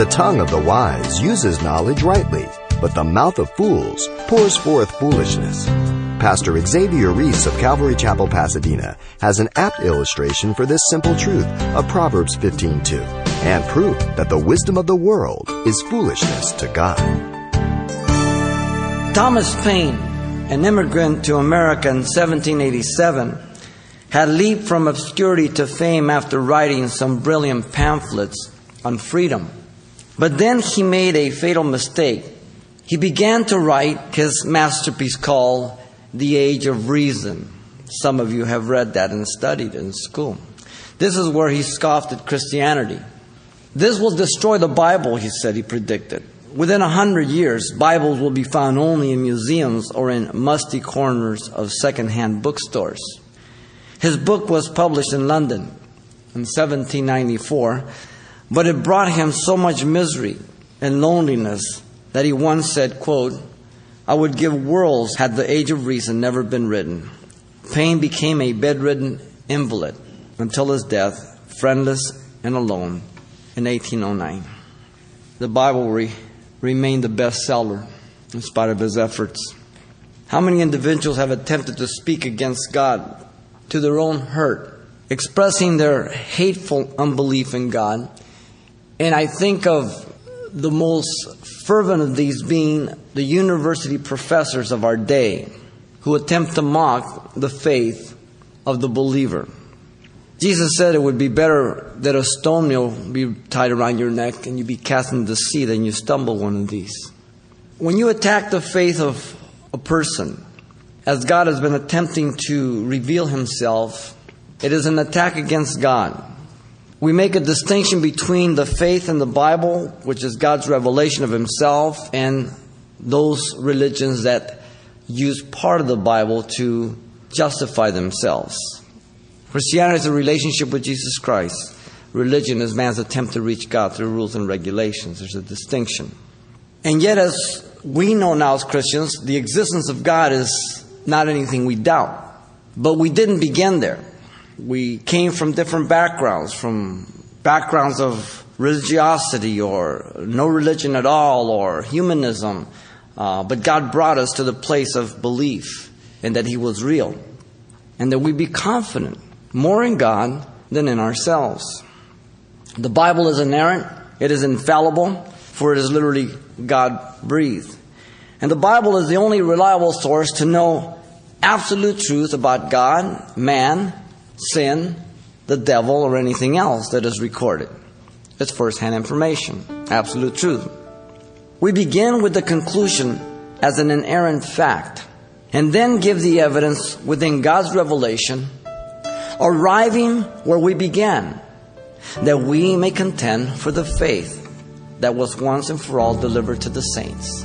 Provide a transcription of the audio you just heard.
The tongue of the wise uses knowledge rightly, but the mouth of fools pours forth foolishness. Pastor Xavier Reese of Calvary Chapel, Pasadena has an apt illustration for this simple truth of Proverbs 15:2 and proof that the wisdom of the world is foolishness to God. Thomas Paine, an immigrant to America in 1787, had leaped from obscurity to fame after writing some brilliant pamphlets on freedom. But then he made a fatal mistake. He began to write his masterpiece called The Age of Reason. Some of you have read that and studied in school. This is where he scoffed at Christianity. This will destroy the Bible, he said, he predicted. Within a hundred years, Bibles will be found only in museums or in musty corners of second-hand bookstores. His book was published in London in 1794, but it brought him so much misery and loneliness that he once said, quote, I would give worlds had the age of reason never been written. Paine became a bedridden invalid until his death, friendless and alone, in 1809. The Bible re- remained the bestseller in spite of his efforts. How many individuals have attempted to speak against God to their own hurt, expressing their hateful unbelief in God? And I think of the most fervent of these being the university professors of our day who attempt to mock the faith of the believer. Jesus said it would be better that a stone mill be tied around your neck and you be cast into the sea than you stumble one of these. When you attack the faith of a person, as God has been attempting to reveal himself, it is an attack against God. We make a distinction between the faith in the Bible, which is God's revelation of himself, and those religions that use part of the Bible to justify themselves. Christianity is a relationship with Jesus Christ. Religion is man's attempt to reach God through rules and regulations. There's a distinction. And yet, as we know now as Christians, the existence of God is not anything we doubt. But we didn't begin there. We came from different backgrounds, from backgrounds of religiosity or no religion at all or humanism. Uh, but God brought us to the place of belief and that He was real. And that we be confident more in God than in ourselves. The Bible is inerrant, it is infallible, for it is literally God breathed. And the Bible is the only reliable source to know absolute truth about God, man, sin, the devil, or anything else that is recorded. It's first hand information, absolute truth. We begin with the conclusion as an inerrant fact, and then give the evidence within God's revelation arriving where we began, that we may contend for the faith that was once and for all delivered to the saints.